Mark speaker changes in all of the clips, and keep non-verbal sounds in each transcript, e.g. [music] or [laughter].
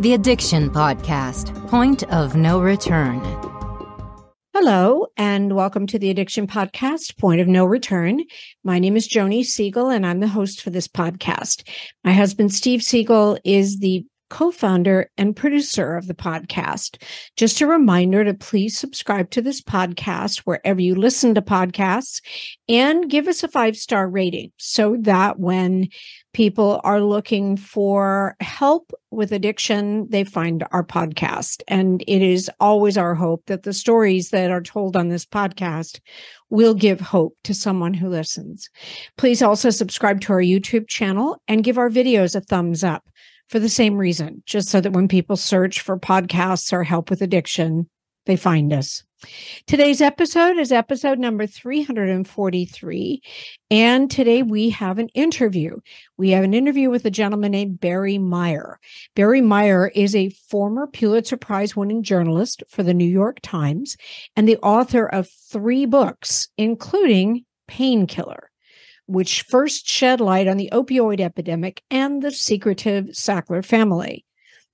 Speaker 1: The Addiction Podcast Point of No Return.
Speaker 2: Hello, and welcome to the Addiction Podcast Point of No Return. My name is Joni Siegel, and I'm the host for this podcast. My husband, Steve Siegel, is the co founder and producer of the podcast. Just a reminder to please subscribe to this podcast wherever you listen to podcasts and give us a five star rating so that when people are looking for help with addiction, they find our podcast. And it is always our hope that the stories that are told on this podcast will give hope to someone who listens. Please also subscribe to our YouTube channel and give our videos a thumbs up for the same reason, just so that when people search for podcasts or help with addiction, they find us. Today's episode is episode number 343. And today we have an interview. We have an interview with a gentleman named Barry Meier. Barry Meier is a former Pulitzer Prize winning journalist for the New York Times and the author of three books, including Painkiller which first shed light on the opioid epidemic and the secretive Sackler family.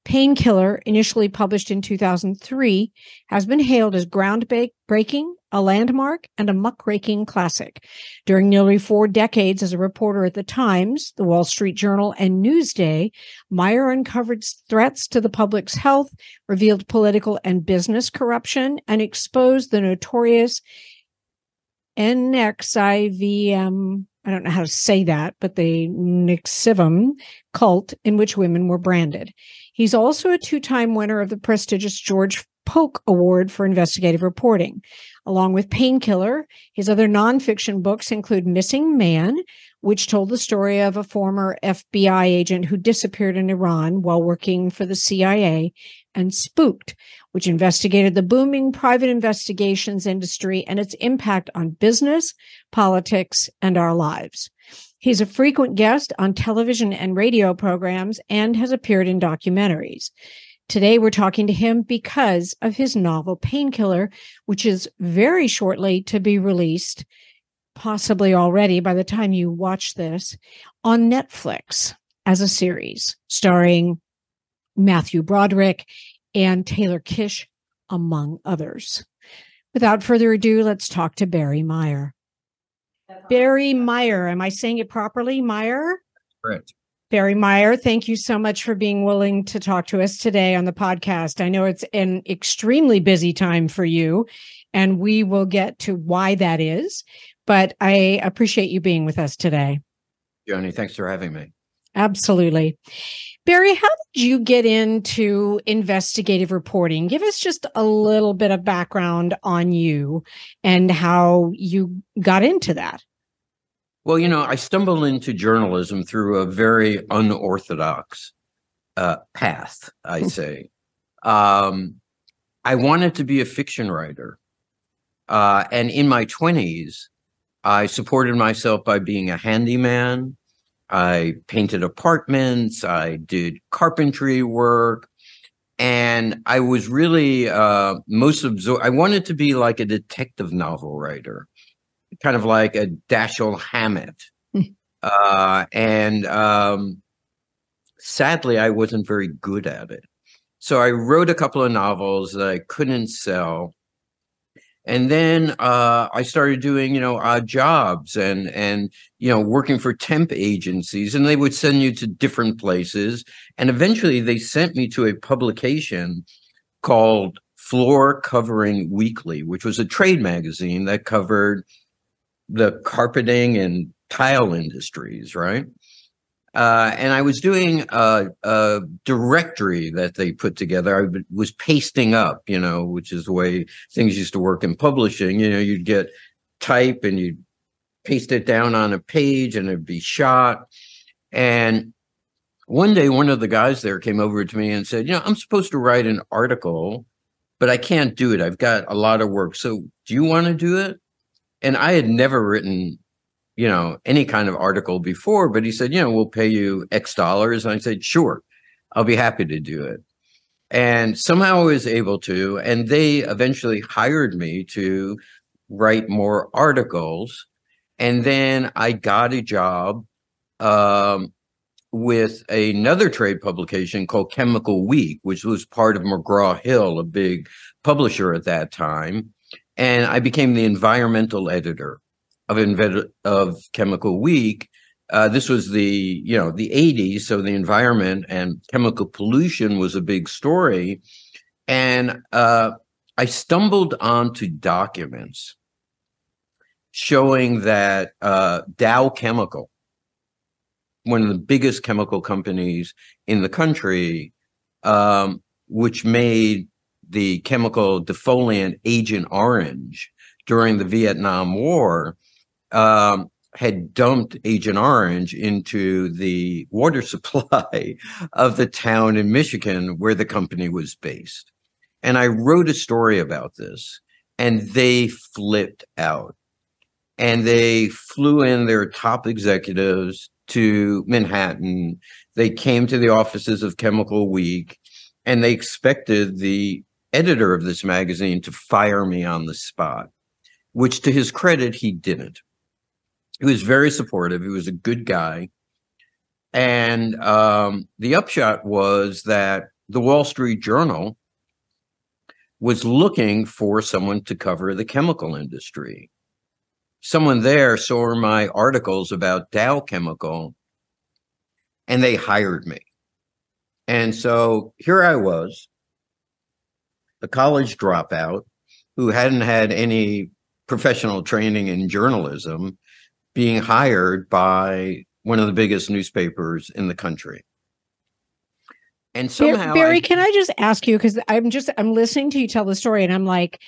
Speaker 2: Painkiller, initially published in 2003, has been hailed as groundbreaking, a landmark, and a muckraking classic. During nearly four decades as a reporter at the Times, the Wall Street Journal, and Newsday, Meier uncovered threats to the public's health, revealed political and business corruption, and exposed the notorious NXIVM I don't know how to say that, but the NXIVM cult in which women were branded. He's also a two time winner of the prestigious George Polk Award for Investigative Reporting. Along with Painkiller, his other nonfiction books include Missing Man, which told the story of a former FBI agent who disappeared in Iran while working for the CIA, and Spooked, which investigated the booming private investigations industry and its impact on business, politics, and our lives. He's a frequent guest on television and radio programs and has appeared in documentaries. Today, we're talking to him because of his novel Painkiller, which is very shortly to be released, possibly already by the time you watch this, on Netflix as a series starring Matthew Broderick and Taylor Kitsch, among others. Without further ado, let's talk to Barry Meier. Barry Meier, am I saying it properly? Meier?
Speaker 3: Correct.
Speaker 2: Barry Meier, thank you so much for being willing to talk to us today on the podcast. I know it's an extremely busy time for you, and we will get to why that is, but I appreciate you being with us today.
Speaker 3: Joni, thanks for having me.
Speaker 2: Absolutely. Barry, how did you get into investigative reporting? Give us just a little bit of background on you and how you got into that.
Speaker 3: Well, you know, I stumbled into journalism through a very unorthodox uh, path, I say. um, I wanted to be a fiction writer. Uh, and in my 20s, I supported myself by being a handyman, I painted apartments, I did carpentry work, and I was really uh, most absorbed. I wanted to be like a detective novel writer, kind of like a Dashiell Hammett. Hmm. uh, and um, sadly, I wasn't very good at it. So I wrote a couple of novels that I couldn't sell and then uh, I started doing, you know, odd jobs and and you know working for temp agencies, and they would send you to different places. And eventually, they sent me to a publication called Floor Covering Weekly, which was a trade magazine that covered the carpeting and tile industries, right? Uh, and I was doing a, a, directory that they put together. I was pasting up, you know, which is the way things used to work in publishing. You know, you'd get type and you'd paste it down on a page and it'd be shot. And one day, one of the guys there came over to me and said, You know, I'm supposed to write an article, but I can't do it. I've got a lot of work. So do you want to do it? And I had never written you know, any kind of article before, but he said, you know, we'll pay you X dollars. And I said, sure, I'll be happy to do it. And somehow I was able to, and they eventually hired me to write more articles. And then I got a job um, with another trade publication called Chemical Week, which was part of McGraw Hill, a big publisher at that time. And I became the environmental editor of, of Chemical Week. Uh, this was the you know the 80s, so the environment and chemical pollution was a big story, and uh, I stumbled onto documents showing that uh, Dow Chemical, one of the biggest chemical companies in the country, um, which made the chemical defoliant Agent Orange during the Vietnam War, um, had dumped Agent Orange into the water [laughs] supply of the town in Michigan where the company was based. And I wrote a story about this, and they flipped out. And they flew in their top executives to Manhattan. They came to the offices of Chemical Week, and they expected the editor of this magazine to fire me on the spot, which to his credit, he didn't. He was very supportive. He was a good guy. And um, the upshot was that the Wall Street Journal was looking for someone to cover the chemical industry. Someone there saw my articles about Dow Chemical and they hired me. And so here I was, a college dropout who hadn't had any professional training in journalism being hired by one of the biggest newspapers in the country. And somehow
Speaker 2: Barry, I, can I just ask you because I'm just I'm listening to you tell the story and I'm like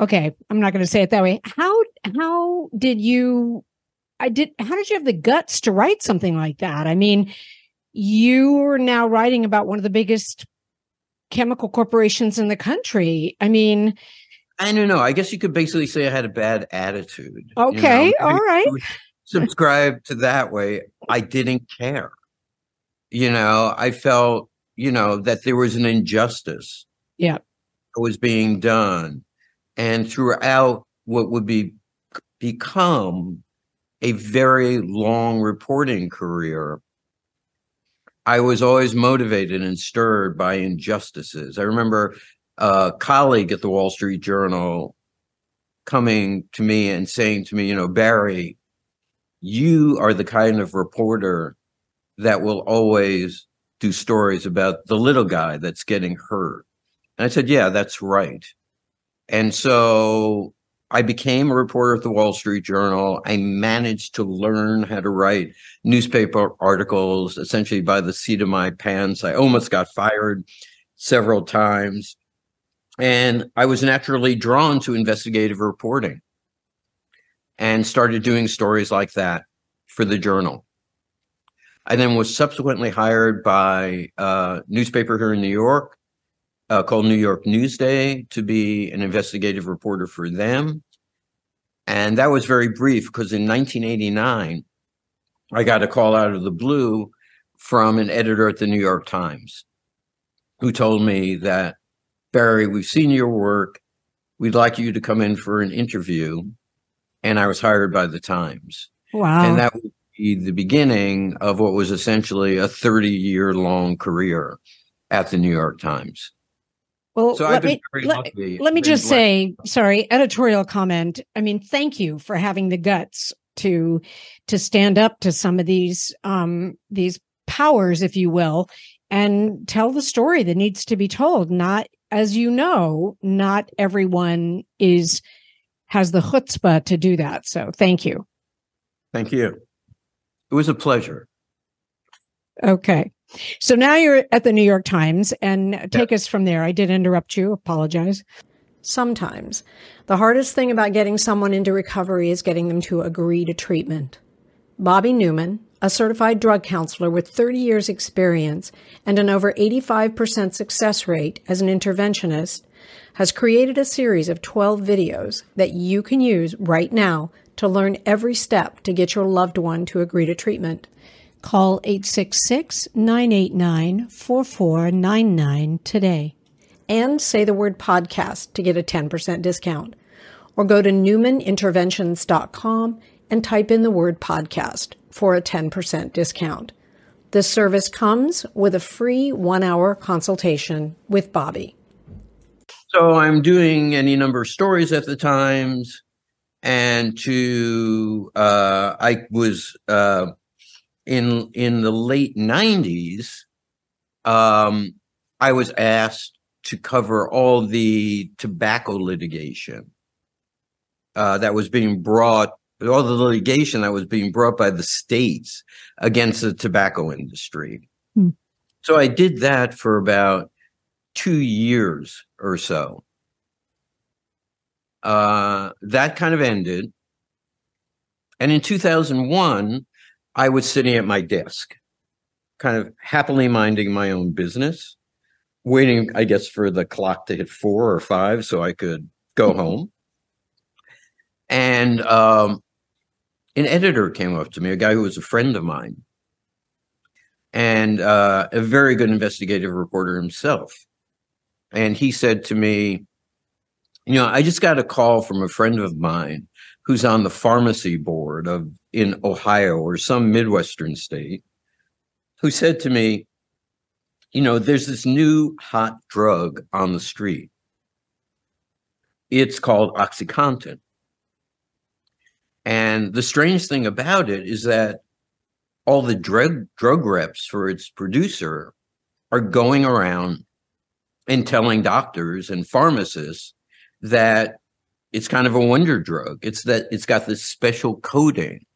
Speaker 2: okay, I'm not going to say it that way. How how did you I did how did you have the guts to write something like that? I mean, you are now writing about one of the biggest chemical corporations in the country. I mean,
Speaker 3: I don't know. I guess you could basically say I had a bad attitude.
Speaker 2: Okay, you know? all right. [laughs]
Speaker 3: Subscribe to that way. I didn't care. You know, I felt, you know, that there was an injustice.
Speaker 2: Yeah.
Speaker 3: Was being done. And throughout what would be become a very long reporting career, I was always motivated and stirred by injustices. I remember a colleague at the Wall Street Journal coming to me and saying to me, you know, Barry, you are the kind of reporter that will always do stories about the little guy that's getting hurt. And I said, yeah, that's right. And so I became a reporter at the Wall Street Journal. I managed to learn how to write newspaper articles essentially by the seat of my pants. I almost got fired several times. And I was naturally drawn to investigative reporting and started doing stories like that for the journal. I then was subsequently hired by a newspaper here in New York uh, called New York Newsday to be an investigative reporter for them. And that was very brief because in 1989, I got a call out of the blue from an editor at the New York Times who told me that Barry, we've seen your work. We'd like you to come in for an interview. And I was hired by the Times.
Speaker 2: Wow.
Speaker 3: And that would be the beginning of what was essentially a 30 year long career at the New York Times.
Speaker 2: Well, so let me, let, let, me just say, sorry, editorial comment. I mean, thank you for having the guts to to stand up to some of these um these powers, if you will, and tell the story that needs to be told, not as you know, not everyone is has the chutzpah to do that. So thank you.
Speaker 3: Thank you. It was a pleasure.
Speaker 2: Okay. So now you're at the New York Times and take yeah. us from there. I did interrupt you. Apologize. Sometimes the hardest thing about getting someone into recovery is getting them to agree to treatment. Bobby Newman, a certified drug counselor with 30 years experience and an over 85% success rate as an interventionist, has created a series of 12 videos that you can use right now to learn every step to get your loved one to agree to treatment. Call 866 989 4499 today and say the word podcast to get a 10% discount. Or go to newmaninterventions.com and type in the word podcast for a 10% discount. This service comes with a free one hour consultation with Bobby.
Speaker 3: So I'm doing any number of stories at the Times, and to uh, I was uh, in in the late '90s. Um, I was asked to cover all the tobacco litigation uh, that was being brought, all the litigation that was being brought by the states against the tobacco industry. Hmm. So I did that for about two years or so. Uh, that kind of ended. And in 2001, I was sitting at my desk, kind of happily minding my own business, waiting, I guess, for the clock to hit four or five so I could go mm-hmm. home. And um, an editor came up to me, a guy who was a friend of mine, and uh, a very good investigative reporter himself. And he said to me, You know, I just got a call from a friend of mine who's on the pharmacy board of in Ohio or some Midwestern state, who said to me, You know, there's this new hot drug on the street. It's called Oxycontin. And the strange thing about it is that all the drug drug reps for its producer are going around and telling doctors and pharmacists that it's kind of a wonder drug. It's that it's got this special coating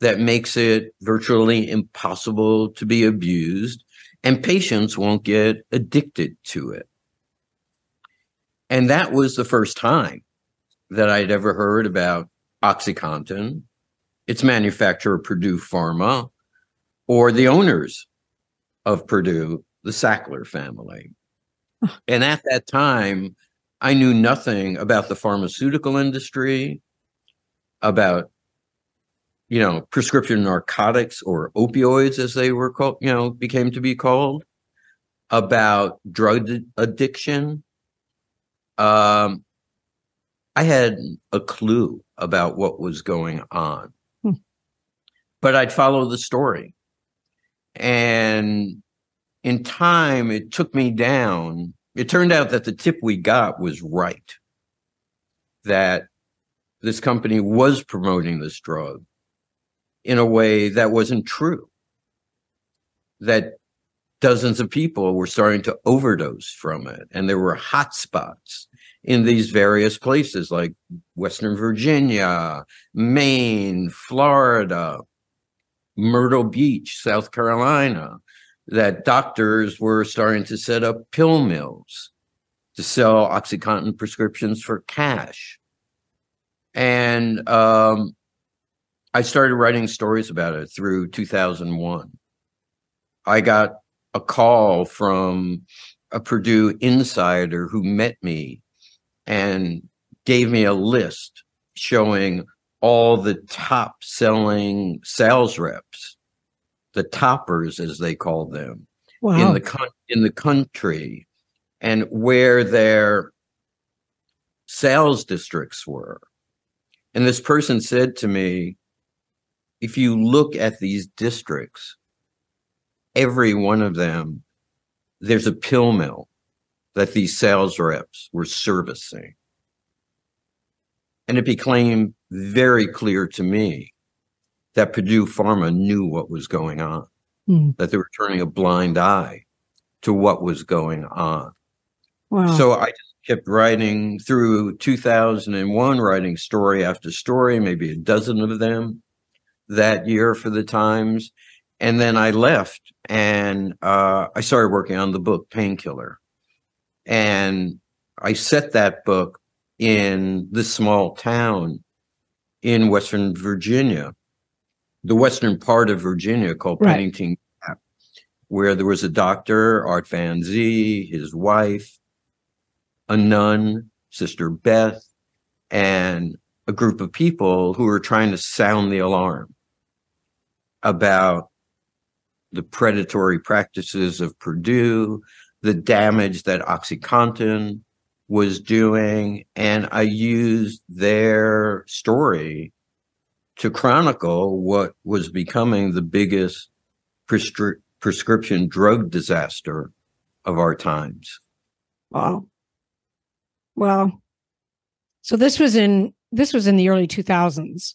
Speaker 3: that makes it virtually impossible to be abused and patients won't get addicted to it. And that was the first time that I'd ever heard about OxyContin, its manufacturer, Purdue Pharma, or the owners of Purdue, the Sackler family. [laughs] and at that time, I knew nothing about the pharmaceutical industry, about you know prescription narcotics or opioids as they were called, you know, became to be called, about drug addiction. Um, I had a clue about what was going on. Hmm. But I'd follow the story. And in time, it took me down. It turned out that the tip we got was right that this company was promoting this drug in a way that wasn't true. That dozens of people were starting to overdose from it, and there were hot spots in these various places like Western Virginia, Maine, Florida, Myrtle Beach, South Carolina, that doctors were starting to set up pill mills to sell Oxycontin prescriptions for cash. And um, I started writing stories about it through 2001. I got a call from a Purdue insider who met me and gave me a list showing all the top selling sales reps, the toppers as they call them wow. in the con- in the country and where their sales districts were. And this person said to me, if you look at these districts, every one of them, there's a pill mill that these sales reps were servicing. And it became very clear to me that Purdue Pharma knew what was going on, mm. that they were turning a blind eye to what was going on. Wow. So I just kept writing through 2001, writing story after story, maybe a dozen of them that year for the Times. And then I left and uh, I started working on the book Painkiller. And I set that book in this small town in Western Virginia, the western part of Virginia called right. Pennington Gap, where there was a doctor, Art Van Zee, his wife, a nun, Sister Beth, and a group of people who were trying to sound the alarm about the predatory practices of Purdue, the damage that OxyContin was doing. And I used their story to chronicle what was becoming the biggest prescri- prescription drug disaster of our times.
Speaker 2: Wow. Well, so this was in this was in the early 2000s.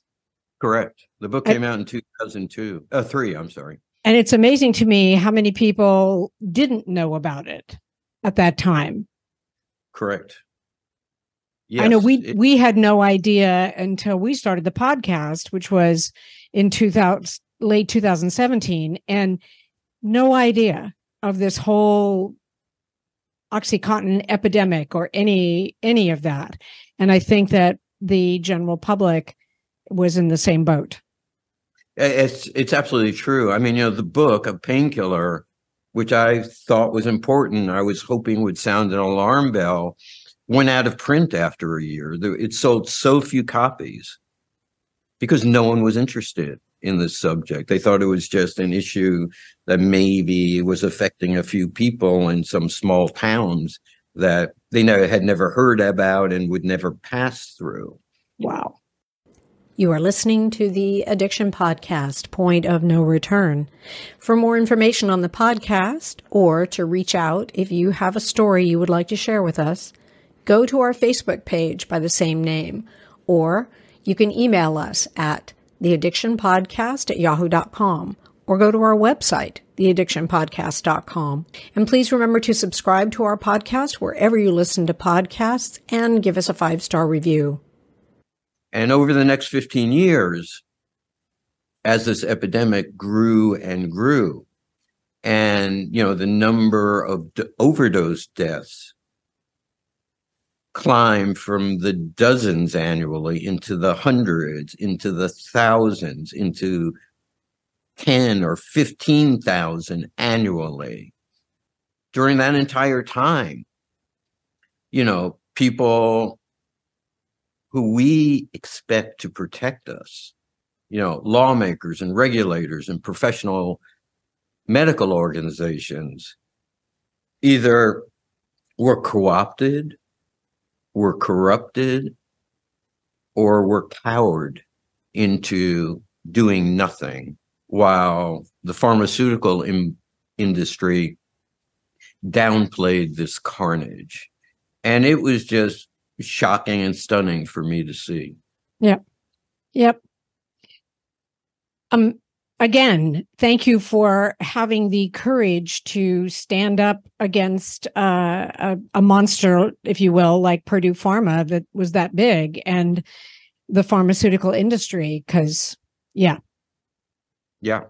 Speaker 3: Correct. The book came out in 2002. Uh, three, I'm sorry.
Speaker 2: And it's amazing to me how many people didn't know about it at that time.
Speaker 3: Correct.
Speaker 2: Yes, I know we it, we had no idea until we started the podcast, which was in 2000 late 2017 and no idea of this whole oxycontin epidemic or any any of that. And I think that the general public was in the same boat.
Speaker 3: It's it's absolutely true. I mean, you know, the book, A Painkiller, which I thought was important, I was hoping would sound an alarm bell, went out of print after a year. It sold so few copies because no one was interested in this subject. They thought it was just an issue that maybe was affecting a few people in some small towns that they had never heard about and would never pass through.
Speaker 2: Wow.
Speaker 1: You are listening to the Addiction Podcast, Point of No Return. For more information on the podcast or to reach out if you have a story you would like to share with us, go to our Facebook page by the same name, or you can email us at theaddictionpodcast at yahoo.com or go to our website, theaddictionpodcast.com. And please remember to subscribe to our podcast wherever you listen to podcasts and give us a five star review.
Speaker 3: And over the next 15 years, as this epidemic grew and grew, and you know the number of overdose deaths climbed from the dozens annually into the hundreds, into the thousands, into 10 or 15,000 annually. During that entire time, you know, people who we expect to protect us, you know, lawmakers and regulators and professional medical organizations, either were co-opted, were corrupted, or were cowered into doing nothing while the pharmaceutical in- industry downplayed this carnage. And it was just shocking and stunning for me to see.
Speaker 2: Yep. Yep. Um again, thank you for having the courage to stand up against uh, a, a monster, if you will, like Purdue Pharma that was that big and the pharmaceutical industry. Because, yeah.
Speaker 3: Yeah.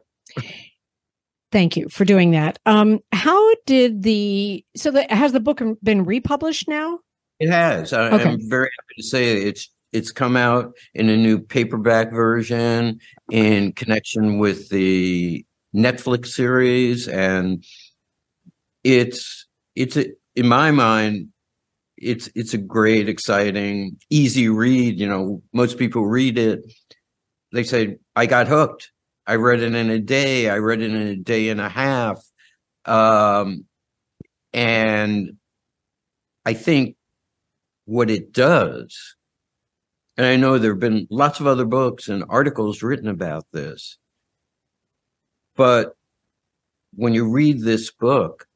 Speaker 2: Thank you for doing that. Um, how did the so the has the book been republished now?
Speaker 3: It has. I, okay. I'm very happy to say it's it's come out in a new paperback version in connection with the Netflix series, and it's it's a, in my mind it's it's a great, exciting, easy read. You know, most people read it. They say, "I got hooked. I read it in a day. I read it in a day and a half." Um, and I think what it does. And I know there have been lots of other books and articles written about this. But when you read this book,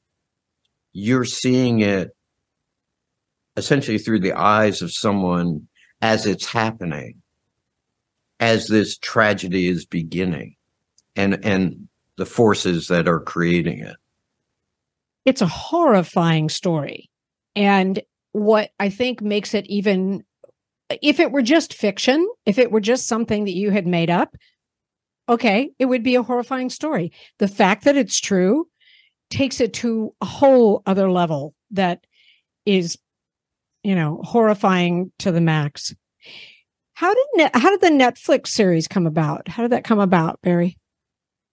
Speaker 3: you're seeing it essentially through the eyes of someone as it's happening, as this tragedy is beginning, and, and the forces that are creating it.
Speaker 2: It's a horrifying story. And what I think makes it even if it were just fiction, if it were just something that you had made up, okay, it would be a horrifying story. The fact that it's true takes it to a whole other level that is, you know, horrifying to the max. How did how did the Netflix series come about? How did that come about, Barry?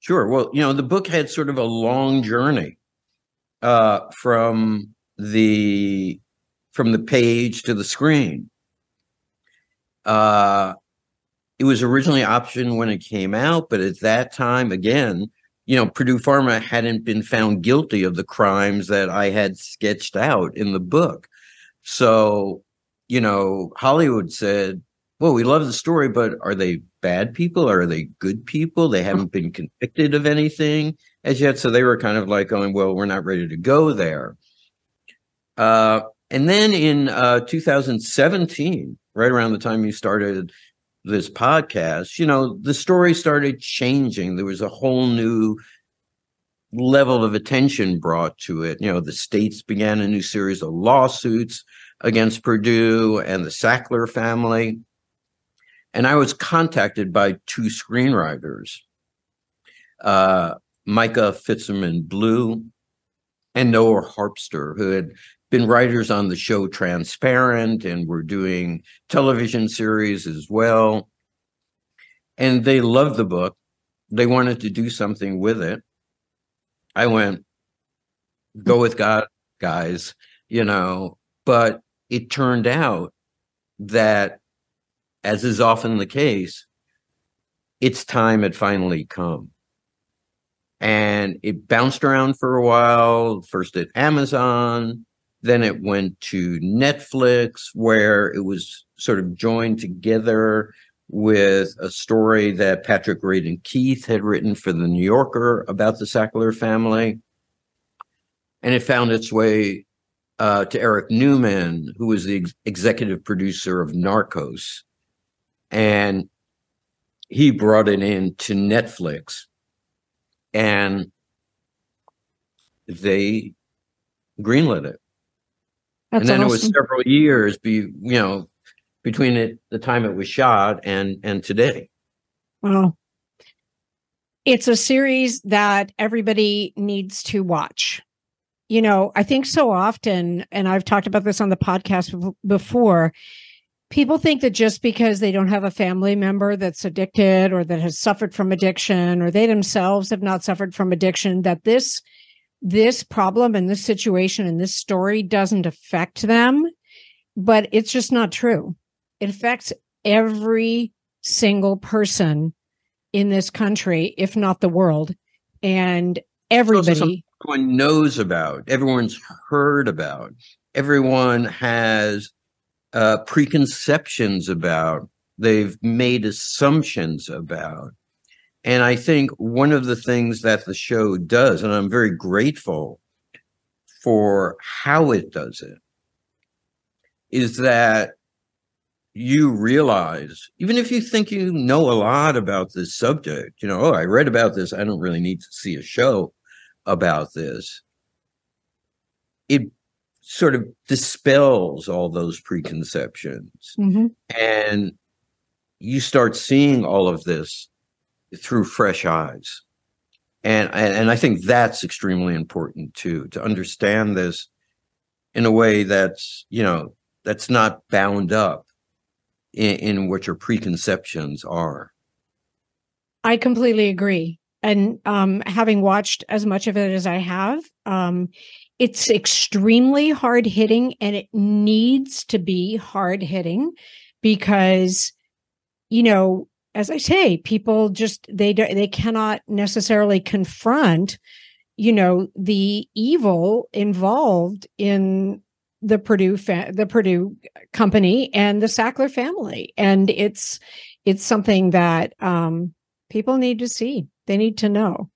Speaker 3: Sure. Well, you know, the book had sort of a long journey uh, from the from the page to the screen. Uh, it was originally optioned when it came out, but at that time, again, you know, Purdue Pharma hadn't been found guilty of the crimes that I had sketched out in the book. So, you know, Hollywood said, well, we love the story, but are they bad people? Are they good people? They haven't been convicted of anything as yet. So they were kind of like going, well, we're not ready to go there. Uh, and then in uh, 2017, right around the time you started this podcast, you know, the story started changing. There was a whole new level of attention brought to it. You know, the states began a new series of lawsuits against Purdue and the Sackler family. And I was contacted by two screenwriters, uh, Micah Fitzerman Blue and Noah Harpster, who had been writers on the show Transparent and were doing television series as well. And they loved the book. They wanted to do something with it. I went, go hmm. with God, guys, you know, but it turned out that, as is often the case, its time had finally come. And it bounced around for a while, first at Amazon, then it went to Netflix, where it was sort of joined together with a story that Patrick Radden Keefe had written for the New Yorker about the Sackler family. And it found its way uh, to Eric Newman, who was the ex- executive producer of Narcos. And he brought it in to Netflix. And they greenlit it. That's and then awesome. it was several years be you know between it the time it was shot and and today.
Speaker 2: Well, it's a series that everybody needs to watch. You know, I think so often, and I've talked about this on the podcast before. People think that just because they don't have a family member that's addicted or that has suffered from addiction or they themselves have not suffered from addiction, that this this problem and this situation and this story doesn't affect them. But it's just not true. It affects every single person in this country, if not the world. And everybody
Speaker 3: everyone knows about, everyone's heard about, everyone has uh, preconceptions about, they've made assumptions about. And I think one of the things that the show does, and I'm very grateful for how it does it, is that you realize, even if you think you know a lot about this subject, you know, oh, I read about this, I don't really need to see a show about this. It sort of dispels all those preconceptions. Mm-hmm. And you start seeing all of this through fresh eyes. And, and I think that's extremely important too, to understand this in a way that's, you know, that's not bound up in, in what your preconceptions are.
Speaker 2: I completely agree. And um, having watched as much of it as I have, um, it's extremely hard hitting and it needs to be hard hitting because, you know, as I say, people just they they cannot necessarily confront, you know, the evil involved in the Purdue fa- the Purdue company and the Sackler family, and it's it's something that um, people need to see. They need to know.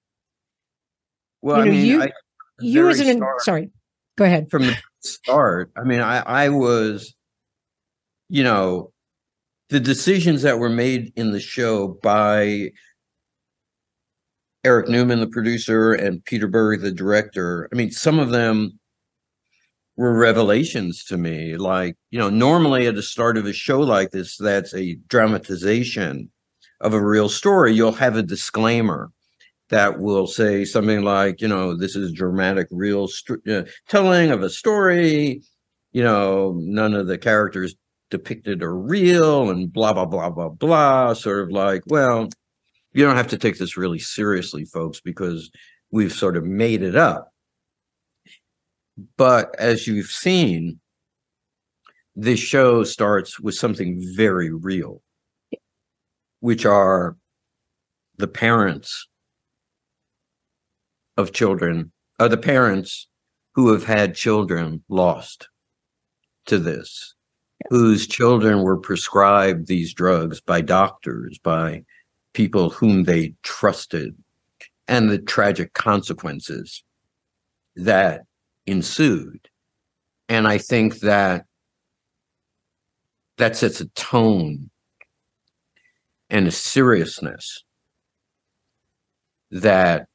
Speaker 3: Well, you know, I mean, you, I,
Speaker 2: you as an start, sorry, go ahead.
Speaker 3: From the start, I mean, I I was, you know, the decisions that were made in the show by Eric Newman, the producer, and Peter Berg, the director. I mean, some of them were revelations to me. Like, you know, normally at the start of a show like this, that's a dramatization of a real story, you'll have a disclaimer that will say something like, you know, this is dramatic, real st- uh, telling of a story. You know, none of the characters depicted are real and blah, blah, blah, blah, blah. Sort of like, well, you don't have to take this really seriously, folks, because we've sort of made it up. But as you've seen, this show starts with something very real, which are the parents of children, are the parents who have had children lost to this whose children were prescribed these drugs by doctors, by people whom they trusted, and the tragic consequences that ensued. And I think that that sets a tone and a seriousness that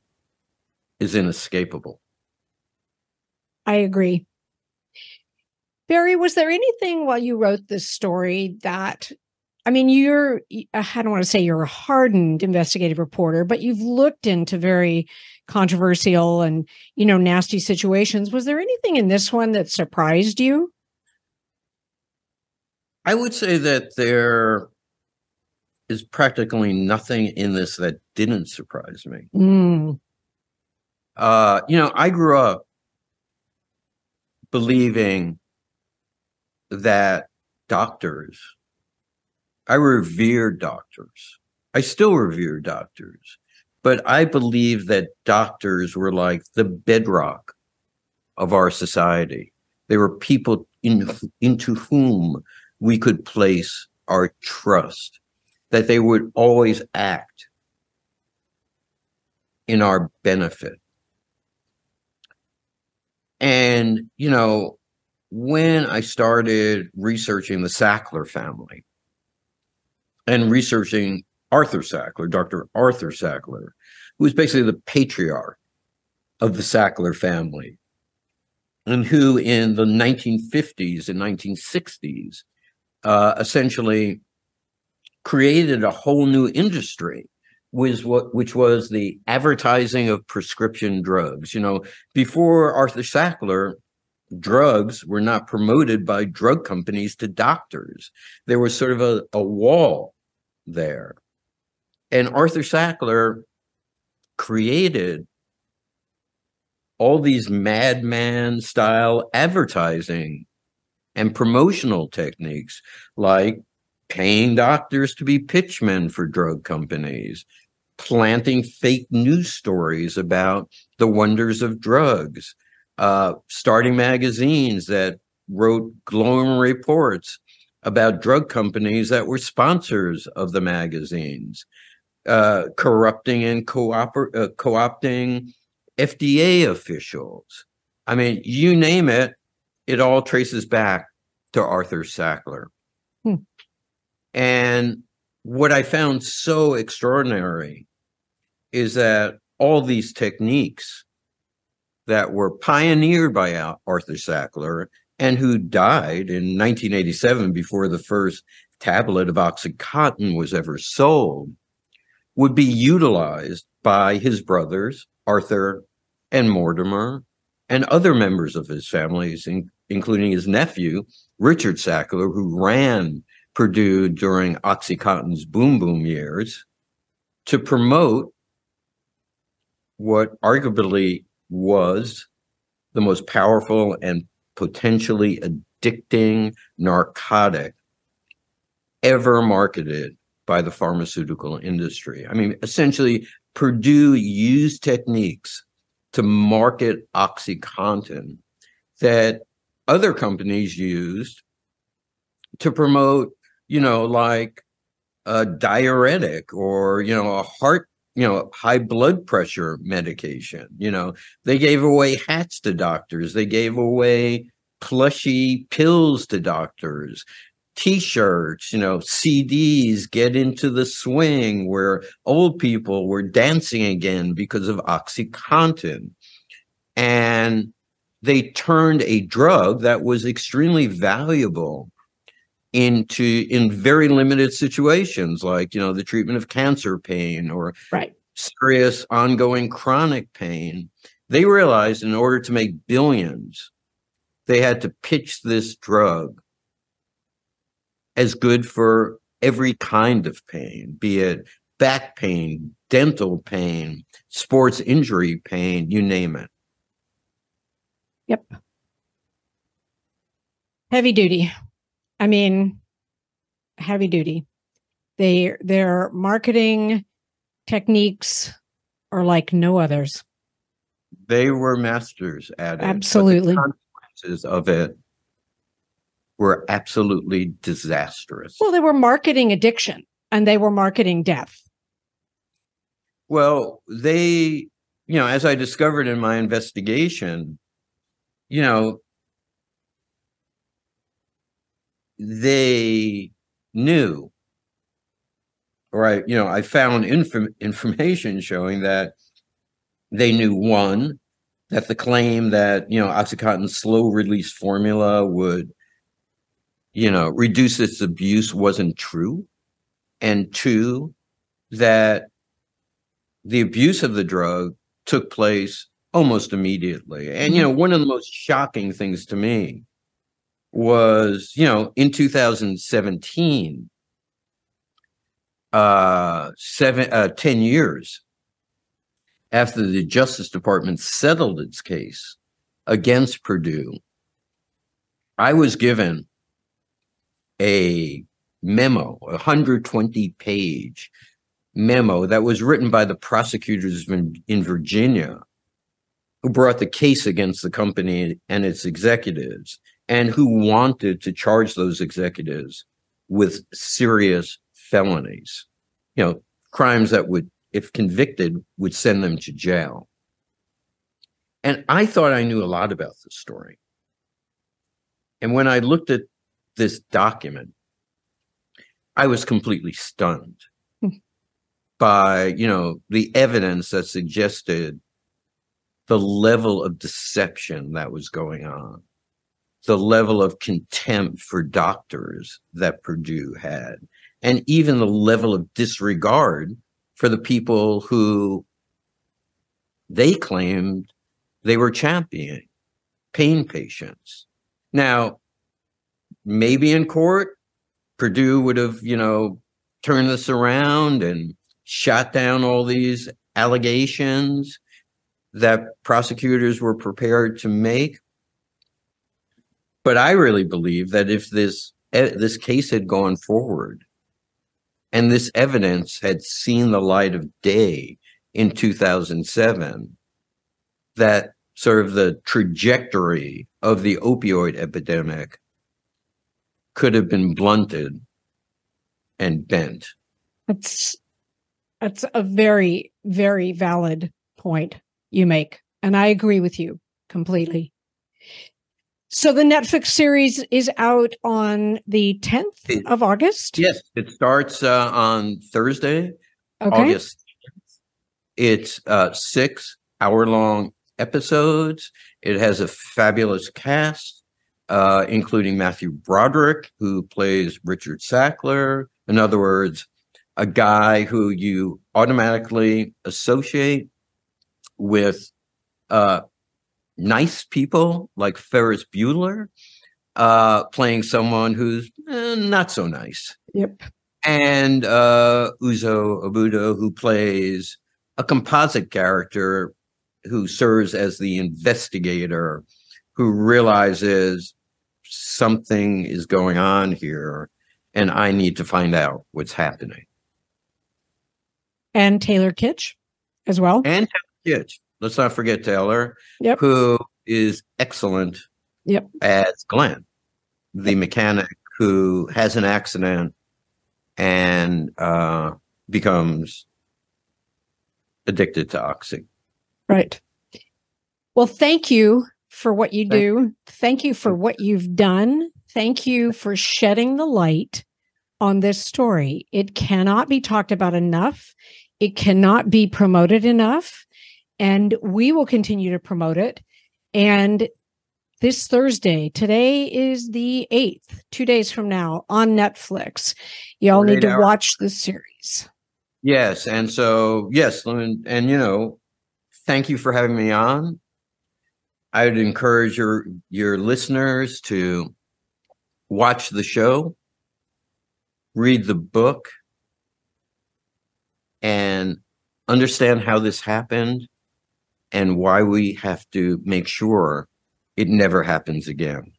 Speaker 3: is inescapable.
Speaker 2: I agree. Barry, was there anything while you wrote this story that, I mean, you're, I don't want to say you're a hardened investigative reporter, but you've looked into very controversial and, you know, nasty situations. Was there anything in this one that surprised you?
Speaker 3: I would say that there is practically nothing in this that didn't surprise me.
Speaker 2: Mm.
Speaker 3: Uh, you know, I grew up believing that doctors, I revere doctors. I still revere doctors, but I believe that doctors were like the bedrock of our society. They were people in, into whom we could place our trust, that they would always act in our benefit. And, you know, when I started researching the Sackler family and researching Arthur Sackler, Dr. Arthur Sackler, who was basically the patriarch of the Sackler family, and who in the 1950s and 1960s uh, essentially created a whole new industry was what which was the advertising of prescription drugs. You know, before Arthur Sackler, drugs were not promoted by drug companies to doctors. There was sort of a, a wall there. And Arthur Sackler created all these madman style advertising and promotional techniques like paying doctors to be pitchmen for drug companies, planting fake news stories about the wonders of drugs, uh, starting magazines that wrote glowing reports about drug companies that were sponsors of the magazines, uh, corrupting and co-oper- uh, co-opting FDA officials. I mean, you name it, it all traces back to Arthur Sackler. Hmm. And what I found so extraordinary is that all these techniques that were pioneered by Arthur Sackler and who died in 1987 before the first tablet of Oxycontin was ever sold would be utilized by his brothers, Arthur and Mortimer, and other members of his families, in, including his nephew, Richard Sackler, who ran Purdue during Oxycontin's boom boom years, to promote what arguably was the most powerful and potentially addicting narcotic ever marketed by the pharmaceutical industry. I mean, essentially, Purdue used techniques to market OxyContin that other companies used to promote, you know, like a diuretic or, you know, a heart, you know, high blood pressure medication. You know, they gave away hats to doctors, they gave away plushy pills to doctors. T-shirts, you know, CDs, get into the swing where old people were dancing again because of OxyContin. And they turned a drug that was extremely valuable into in very limited situations like you know the treatment of cancer pain or
Speaker 2: right.
Speaker 3: serious ongoing chronic pain they realized in order to make billions they had to pitch this drug as good for every kind of pain be it back pain dental pain sports injury pain you name it
Speaker 2: Yep. Heavy duty. I mean, heavy duty. They their marketing techniques are like no others.
Speaker 3: They were masters at it.
Speaker 2: Absolutely.
Speaker 3: consequences of it were absolutely disastrous.
Speaker 2: Well, they were marketing addiction and they were marketing death.
Speaker 3: Well, they, you know, as I discovered in my investigation, you know, they knew, or I, you know, I found inf- information showing that they knew one, that the claim that, you know, Oxycontin's slow release formula would, you know, reduce its abuse wasn't true. And two, that the abuse of the drug took place almost immediately. And, you mm-hmm. know, one of the most shocking things to me was, you know, in 2017, uh, seven, uh, 10 years after the Justice Department settled its case against Purdue, I was given a memo, a 120 page memo that was written by the prosecutors in, in Virginia who brought the case against the company and its executives and who wanted to charge those executives with serious felonies, you know, crimes that would, if convicted, would send them to jail. And I thought I knew a lot about this story. And when I looked at this document, I was completely stunned hmm. by, you know, the evidence that suggested the level of deception that was going on, the level of contempt for doctors that Purdue had, and even the level of disregard for the people who they claimed they were championing pain patients. Now, maybe in court, Purdue would have, you know, turned this around and shot down all these allegations that prosecutors were prepared to make. But I really believe that if this eh, this case had gone forward and this evidence had seen the light of day in 2007, that sort of the trajectory of the opioid epidemic could have been blunted and bent.
Speaker 2: That's that's a very very valid point you make. And I agree with you completely. So the Netflix series is out on the 10th of August?
Speaker 3: Yes, it starts uh, on Thursday, okay. August. It's uh, six hour long episodes. It has a fabulous cast, uh, including Matthew Broderick, who plays Richard Sackler. In other words, a guy who you automatically associate with uh, nice people like Ferris Bueller, uh, playing someone who's eh, not so nice.
Speaker 2: Yep.
Speaker 3: And uh, Uzo Aduba, who plays a composite character who serves as the investigator, who realizes something is going on here and I need to find out what's happening.
Speaker 2: And Taylor Kitsch as well.
Speaker 3: And Taylor Kitsch. Let's not forget Taylor,
Speaker 2: yep.
Speaker 3: who is excellent
Speaker 2: yep.
Speaker 3: as Glenn, the mechanic who has an accident and uh, becomes addicted to oxy.
Speaker 2: Right. Well, thank you for what you do. Thank you for what you've done. Thank you for shedding the light on this story. It cannot be talked about enough. It cannot be promoted enough. And we will continue to promote it. And this Thursday, today is the 8th, two days from now on Netflix. Y'all need to hours. watch this series.
Speaker 3: Yes. And so, yes. And, and, you know, thank you for having me on. I would encourage your, your listeners to watch the show, read the book, and understand how this happened and why we have to make sure it never happens again.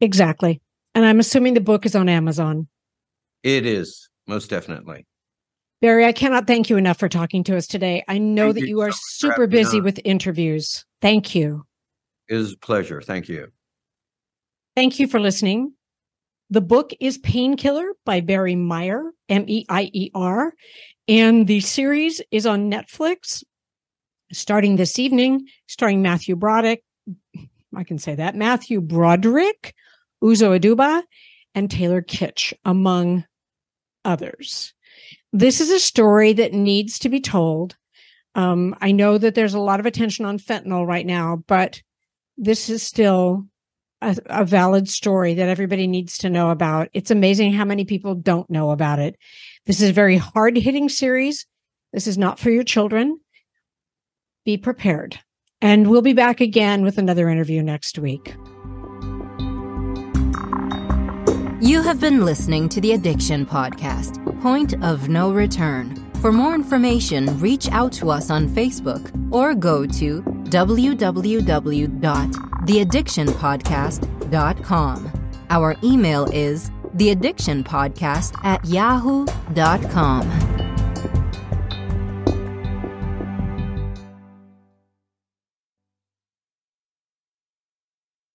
Speaker 2: Exactly. And I'm assuming the book is on Amazon.
Speaker 3: It is, most definitely.
Speaker 2: Barry, I cannot thank you enough for talking to us today. I know thank that you, you are so super busy with interviews. Thank you.
Speaker 3: It is a pleasure. Thank you.
Speaker 2: Thank you for listening. The book is Painkiller by Barry Meier, M E I E R, and the series is on Netflix starting this evening, starring Matthew Broderick. I can say that Matthew Broderick, Uzo Aduba, and Taylor Kitsch, among others. This is a story that needs to be told. Um, I know that there's a lot of attention on fentanyl right now, but this is still a, a, valid story that everybody needs to know about. It's amazing how many people don't know about it. This is a very hard hitting series. This is not for your children. Be prepared. And we'll be back again with another interview next week.
Speaker 4: You have been listening to the Addiction Podcast, Point of No Return. For more information, reach out to us on Facebook or go to www.theaddictionpodcast.com. Our email is theaddictionpodcast at yahoo.com.